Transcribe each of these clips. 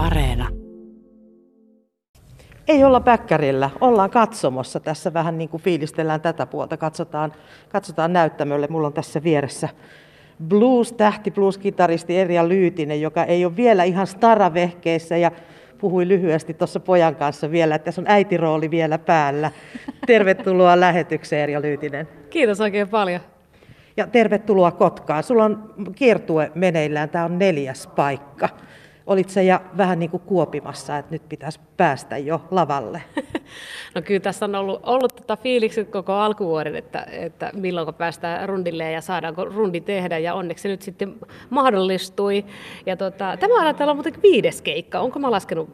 Areena. Ei olla päkkärillä, ollaan katsomossa. Tässä vähän niin kuin fiilistellään tätä puolta, katsotaan, katsotaan näyttämölle. Mulla on tässä vieressä blues-tähti, blues-kitaristi Erja Lyytinen, joka ei ole vielä ihan staravehkeissä ja puhui lyhyesti tuossa pojan kanssa vielä, että tässä on äitirooli vielä päällä. Tervetuloa lähetykseen Erja Lyytinen. Kiitos oikein paljon. Ja tervetuloa Kotkaan. Sulla on kiertue meneillään, tämä on neljäs paikka. Olit se ja vähän niin kuin kuopimassa, että nyt pitäisi päästä jo lavalle? No kyllä tässä on ollut, ollut tota fiilikset koko alkuvuoden, että, että milloin päästään rundille ja saadaanko rundi tehdä ja onneksi se nyt sitten mahdollistui. Ja tota, tämä on täällä muuten viides keikka, onko mä laskenut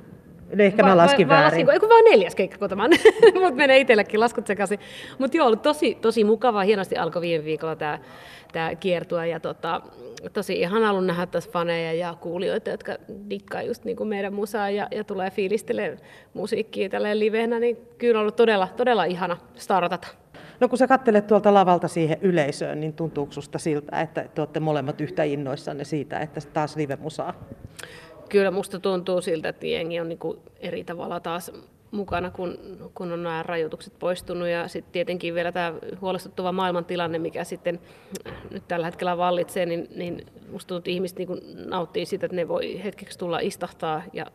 No ehkä mä laskin vai, väärin. Laskin, vaan neljäs keikka, kun tämä mutta menee itsellekin laskut sekaisin. Mutta joo, ollut tosi, tosi mukavaa. Hienosti alkoi viime viikolla tämä tää kiertue ja tota, tosi ihan ollut nähdä tässä faneja ja kuulijoita, jotka dikkaa just niin kuin meidän musaa ja, ja tulee fiilistelemään musiikkia tälleen livenä, niin kyllä on ollut todella, todella ihana startata. No kun sä katselet tuolta lavalta siihen yleisöön, niin tuntuuko susta siltä, että te olette molemmat yhtä innoissanne siitä, että taas live-musaa? Kyllä musta tuntuu siltä, että jengi on niin eri tavalla taas mukana, kun, kun on nämä rajoitukset poistunut ja sitten tietenkin vielä tämä huolestuttava maailmantilanne, mikä sitten nyt tällä hetkellä vallitsee, niin, niin musta tuntuu, että ihmiset niin nauttii siitä, että ne voi hetkeksi tulla istahtaa ja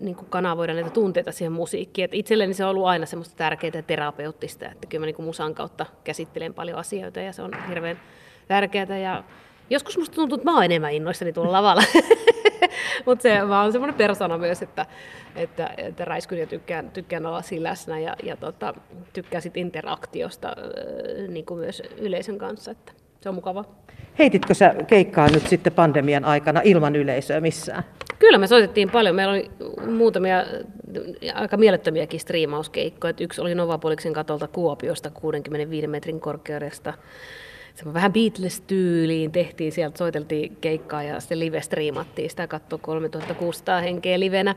niin kuin kanavoida näitä tunteita siihen musiikkiin. Et itselleni se on ollut aina semmoista tärkeää ja terapeuttista, että kyllä mä niin kuin musan kautta käsittelen paljon asioita ja se on hirveän tärkeää ja joskus musta tuntuu, että mä oon enemmän innoissani tuolla lavalla. Mutta se vaan on semmoinen persona myös, että, että, että räiskyn ja tykkään, tykkään olla siinä läsnä ja, ja tota, tykkään sit interaktiosta niin kuin myös yleisön kanssa. Että se on mukava. Heititkö sä keikkaa nyt sitten pandemian aikana ilman yleisöä missään? Kyllä me soitettiin paljon. Meillä oli muutamia aika mielettömiäkin striimauskeikkoja. Yksi oli Novapoliksen katolta Kuopiosta 65 metrin korkeudesta se vähän Beatles-tyyliin tehtiin, sieltä soiteltiin keikkaa ja sitten live-striimattiin, sitä katsoi 3600 henkeä livenä.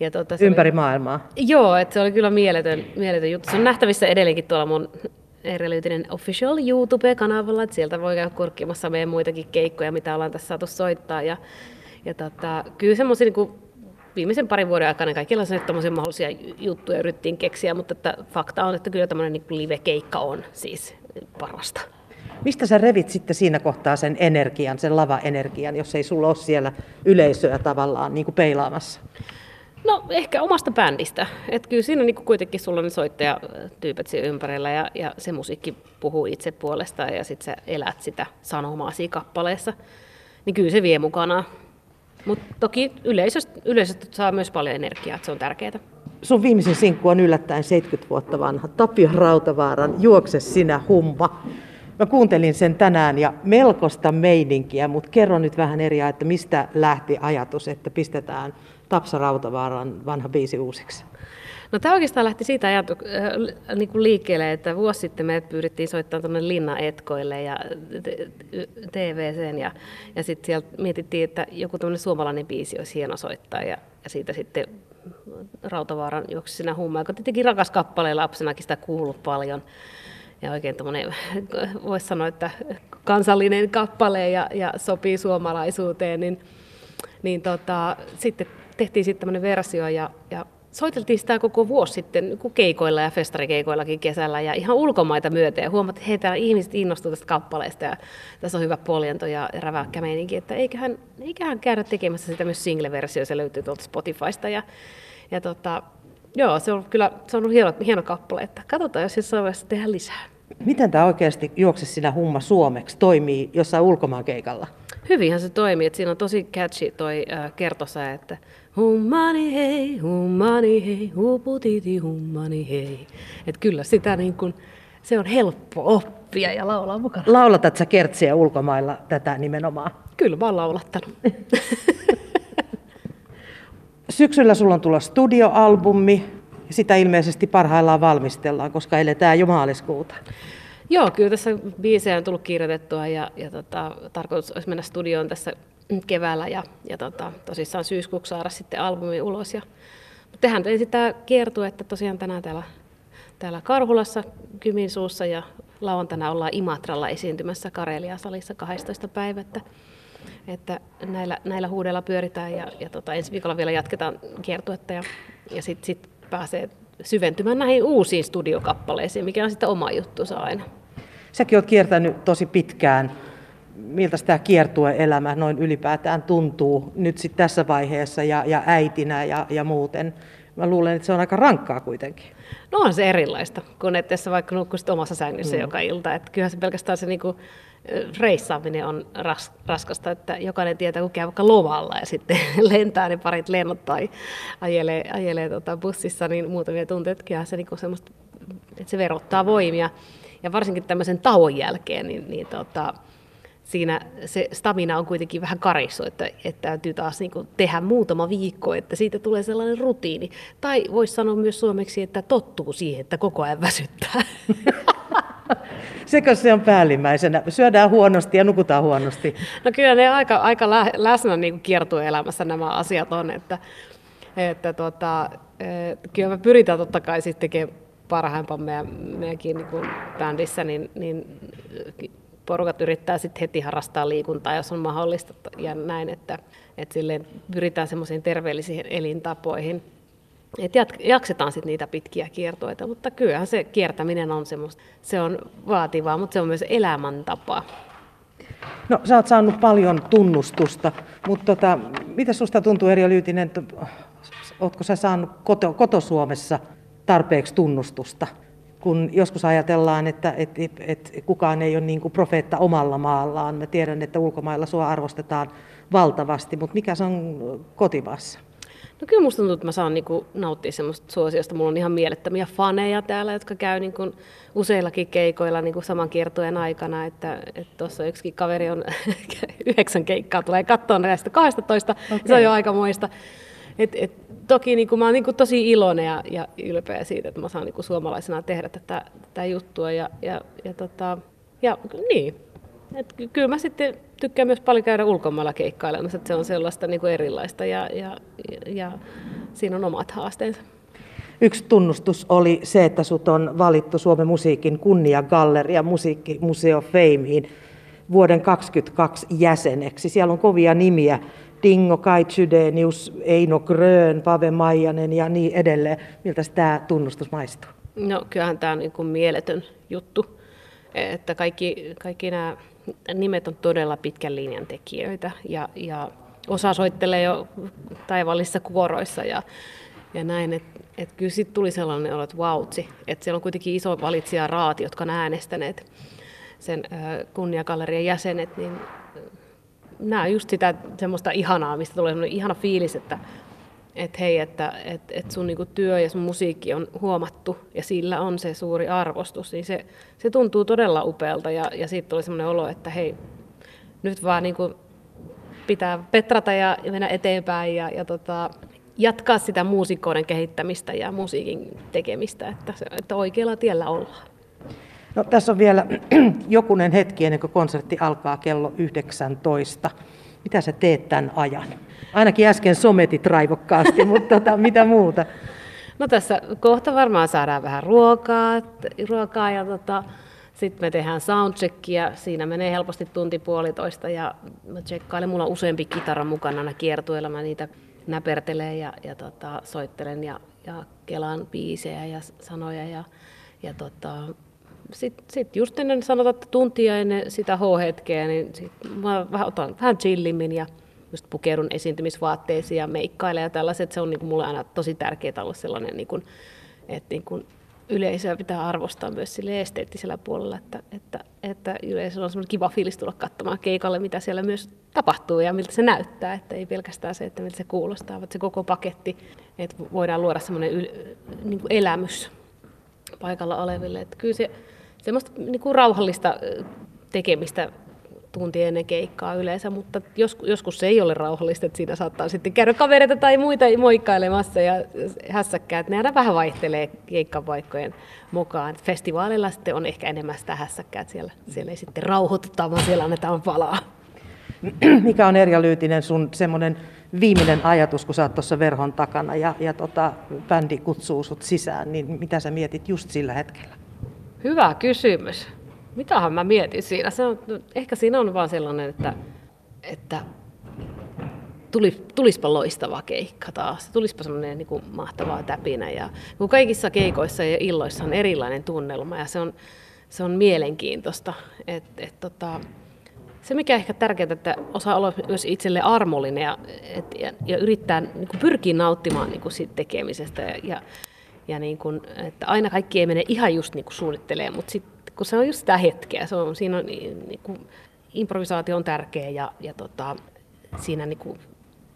Ja tuota, Ympäri oli, maailmaa? Joo, että se oli kyllä mieletön, mieletön juttu. Se on nähtävissä edelleenkin tuolla mun Erelyytinen Official YouTube-kanavalla, että sieltä voi käydä kurkkimassa meidän muitakin keikkoja, mitä ollaan tässä saatu soittaa. Ja, ja tota, kyllä semmoisia niin viimeisen parin vuoden aikana kaikilla on mahdollisia juttuja yritettiin keksiä, mutta että fakta on, että kyllä tämmöinen niin live-keikka on siis parasta. Mistä sä revit sitten siinä kohtaa sen energian, sen lava-energian, jos ei sulla ole siellä yleisöä tavallaan niin kuin peilaamassa? No ehkä omasta bändistä. Et kyllä siinä niin kuitenkin sulla on ne soittajatyypät siinä ympärillä ja, ja se musiikki puhuu itse puolestaan ja sitten sä elät sitä sanomaa siinä kappaleessa. Niin kyllä se vie mukana. Mutta toki yleisöstä, yleisöstä saa myös paljon energiaa, että se on tärkeää. Sun viimeisin sinkku on yllättäen 70 vuotta vanha. Tapio Rautavaaran Juokse sinä humma. Mä kuuntelin sen tänään ja melkoista meininkiä, mutta kerro nyt vähän eri, että mistä lähti ajatus, että pistetään Tapsa Rautavaaran vanha biisi uusiksi? No tämä oikeastaan lähti siitä ajatu, äh, niin kuin liikkeelle, että vuosi sitten me pyydettiin soittamaan tuonne Linna Etkoille ja TVCen ja, ja sitten sieltä mietittiin, että joku tämmöinen suomalainen biisi olisi hieno soittaa ja, ja siitä sitten Rautavaaran juoksi sinä humma, joka tietenkin rakas kappale lapsenakin sitä kuullut paljon ja oikein tämmöinen, voisi sanoa, että kansallinen kappale ja, ja sopii suomalaisuuteen, niin, niin tota, sitten tehtiin sitten tämmöinen versio ja, ja soiteltiin sitä koko vuosi sitten keikoilla ja festarikeikoillakin kesällä ja ihan ulkomaita myöten. Ja huomattiin, että hei, täällä ihmiset innostuu tästä kappaleesta ja tässä on hyvä poljento ja räväkkä meininki, että eiköhän, eiköhän käydä tekemässä sitä myös single-versio, se löytyy tuolta Spotifysta ja, ja tota, Joo, se on kyllä se on hieno, hieno kappale, että katsotaan, jos jossain vaiheessa tehdään lisää. Miten tämä oikeasti juokse sinä humma suomeksi toimii jossain ulkomaan keikalla? Hyvinhän se toimii, että siinä on tosi catchy toi äh, kertosä, että hummani hei, hummani hei, huputiti hummani hei. Että kyllä sitä niin kuin, se on helppo oppia ja laulaa mukana. Laulatat sä kertsiä ulkomailla tätä nimenomaan? Kyllä mä oon laulattanut. Syksyllä sulla on tulla studioalbumi, sitä ilmeisesti parhaillaan valmistellaan, koska eletään jo maaliskuuta. Joo, kyllä tässä biisejä on tullut kirjoitettua ja, ja tota, tarkoitus olisi mennä studioon tässä keväällä ja, ja tota, tosissaan syyskuuksi saada sitten albumi ulos. Ja, mutta tehdään sitä kiertua, että tosiaan tänään täällä, täällä Karhulassa Kyminsuussa ja lauantaina ollaan Imatralla esiintymässä Karelia salissa 12 päivättä. Että näillä, näillä huudella pyöritään ja, ja tota, ensi viikolla vielä jatketaan kiertuetta ja, ja sitten sit pääsee syventymään näihin uusiin studiokappaleisiin, mikä on sitten oma juttu aina. Säkin olet kiertänyt tosi pitkään. Miltä tämä kiertueelämä noin ylipäätään tuntuu nyt sitten tässä vaiheessa ja, ja äitinä ja, ja muuten? Mä luulen, että se on aika rankkaa kuitenkin. No on se erilaista, kun et tässä vaikka nukkuisit omassa sängyssä mm. joka ilta. Että kyllähän se pelkästään se niinku, reissaaminen on ras, raskasta, että jokainen tietää, kun käy vaikka lomalla ja sitten lentää ne parit lennot tai ajelee, ajelee tota bussissa, niin muutamia tunteja, että se, niinku semmoista, että se verottaa voimia. Ja varsinkin tämmöisen tauon jälkeen, niin, niin tota, siinä se stamina on kuitenkin vähän karissu, että, että täytyy taas niin tehdä muutama viikko, että siitä tulee sellainen rutiini. Tai voisi sanoa myös suomeksi, että tottuu siihen, että koko ajan väsyttää. Sekö se on päällimmäisenä? Syödään huonosti ja nukutaan huonosti. No kyllä ne aika, aika läsnä niin kiertueelämässä nämä asiat on, että, että tuota, kyllä me pyritään totta kai sitten tekemään parhaimpamme ja meidänkin niin bändissä, niin, niin porukat yrittää sitten heti harrastaa liikuntaa, jos on mahdollista ja näin, että, että silleen pyritään semmoisiin terveellisiin elintapoihin. että jaksetaan sitten niitä pitkiä kiertoita, mutta kyllähän se kiertäminen on semmoista, se on vaativaa, mutta se on myös elämäntapa. No sä oot saanut paljon tunnustusta, mutta tota, mitä susta tuntuu Eri Lyytinen, ootko sä saanut koto, koto-Suomessa tarpeeksi tunnustusta? Kun joskus ajatellaan, että, että, että kukaan ei ole niin kuin profeetta omalla maallaan. Mä tiedän, että ulkomailla sua arvostetaan valtavasti, mutta mikä se on kotimaassa? No kyllä musta tuntuu, että mä saan niinku nauttia semmoista suosiosta. Mulla on ihan mielettömiä faneja täällä, jotka käy niinku useillakin keikoilla niinku saman kiertojen aikana. Että tuossa että yksikin kaveri on yhdeksän keikkaa, tulee katsoa näistä 12, okay. se on jo aika muista. Et, et, toki niin kuin, mä oon niin kuin, tosi iloinen ja, ja ylpeä siitä, että mä saan niin kuin, suomalaisena tehdä tätä, tätä juttua. Ja, ja, ja, tota, ja niin, et, kyllä mä sitten tykkään myös paljon käydä ulkomailla keikkailemassa, että se on sellaista niin kuin erilaista ja, ja, ja, ja siinä on omat haasteensa. Yksi tunnustus oli se, että sut on valittu Suomen musiikin kunniagalleria musiikkimuseo Fameen vuoden 2022 jäseneksi. Siellä on kovia nimiä Dingo, Kai Chydenius, Eino Grön, Pave Maijanen ja niin edelleen. Miltä tämä tunnustus maistuu? No kyllähän tämä on niin kuin mieletön juttu, että kaikki, kaikki nämä nimet on todella pitkän linjan tekijöitä ja, ja osa soittelee jo taivaallisissa kuoroissa ja, ja näin, että et kyllä sitten tuli sellainen olo, että vautsi, että siellä on kuitenkin iso valitsijaraati, jotka on äänestäneet sen kunniakallerian jäsenet, niin nämä just sitä semmoista ihanaa, mistä tulee semmoinen ihana fiilis, että et hei, että et, et sun niinku työ ja sun musiikki on huomattu ja sillä on se suuri arvostus, niin se, se tuntuu todella upealta ja, ja siitä tuli semmoinen olo, että hei, nyt vaan niinku pitää petrata ja mennä eteenpäin ja, ja tota, jatkaa sitä muusikkoiden kehittämistä ja musiikin tekemistä, että, että oikealla tiellä ollaan. No, tässä on vielä jokunen hetki ennen kuin konsertti alkaa kello 19. Mitä sä teet tämän ajan? Ainakin äsken sometit raivokkaasti, mutta tota, mitä muuta? No tässä kohta varmaan saadaan vähän ruokaa, ruokaa ja tota, sitten me tehdään soundcheckia, siinä menee helposti tunti puolitoista ja mä tsekkailen, mulla on useampi kitara mukana aina kiertueella, mä niitä näpertelen ja, ja tota, soittelen ja, ja kelaan biisejä ja sanoja ja, ja tota, sitten sit just ennen sanotaan, että tuntia ennen sitä H-hetkeä, niin sit mä vähän otan vähän chillimmin ja just pukeudun esiintymisvaatteisiin ja meikkailen ja tällaiset. Se on niin kuin mulle aina tosi tärkeää olla sellainen, niin kuin, että niin kuin yleisöä pitää arvostaa myös sille esteettisellä puolella, että, että, että yleisöllä on semmoinen kiva fiilis tulla katsomaan keikalle, mitä siellä myös tapahtuu ja miltä se näyttää, että ei pelkästään se, että miltä se kuulostaa, vaan se koko paketti, että voidaan luoda semmoinen yl, niin elämys paikalla oleville. Että kyllä se semmoista niin kuin rauhallista tekemistä tunti ennen keikkaa yleensä, mutta joskus, joskus se ei ole rauhallista, että siinä saattaa sitten käydä kavereita tai muita moikkailemassa ja hässäkkää, että ne aina vähän vaihtelee keikkapaikkojen mukaan. Festivaalilla sitten on ehkä enemmän sitä hässäkkää, että siellä, siellä ei sitten rauhoituta, vaan siellä annetaan palaa. Mikä on Erja Lyytinen sun semmoinen viimeinen ajatus, kun sä oot tuossa verhon takana ja, ja tota, bändi kutsuu sut sisään, niin mitä sä mietit just sillä hetkellä? Hyvä kysymys. Mitähän mä mietin siinä? Se on, ehkä siinä on vaan sellainen, että, että tuli, tulispa loistava keikka taas, tulispa semmoinen niin mahtavaa täpinä. Ja kun kaikissa keikoissa ja illoissa on erilainen tunnelma ja se on, se on mielenkiintoista. Et, et, tota, se mikä ehkä tärkeää, että osaa olla myös itselle armollinen ja, et, ja, ja yrittää niin kuin pyrkiä nauttimaan niin kuin siitä tekemisestä. Ja, ja, ja niin kuin, että aina kaikki ei mene ihan just niin kuin suunnittelee, mutta sit, kun se on just sitä hetkeä, se on, siinä on, niin kuin, improvisaatio on tärkeä ja, ja tota, siinä, niin kuin,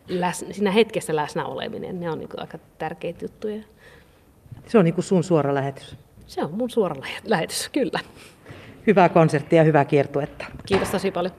läs, siinä hetkessä läsnä oleminen, ne on niin kuin aika tärkeitä juttuja. Se on niin kuin sun suora lähetys. Se on mun suora lähetys, kyllä. Hyvää konserttia ja hyvää kiertuetta. Kiitos tosi paljon.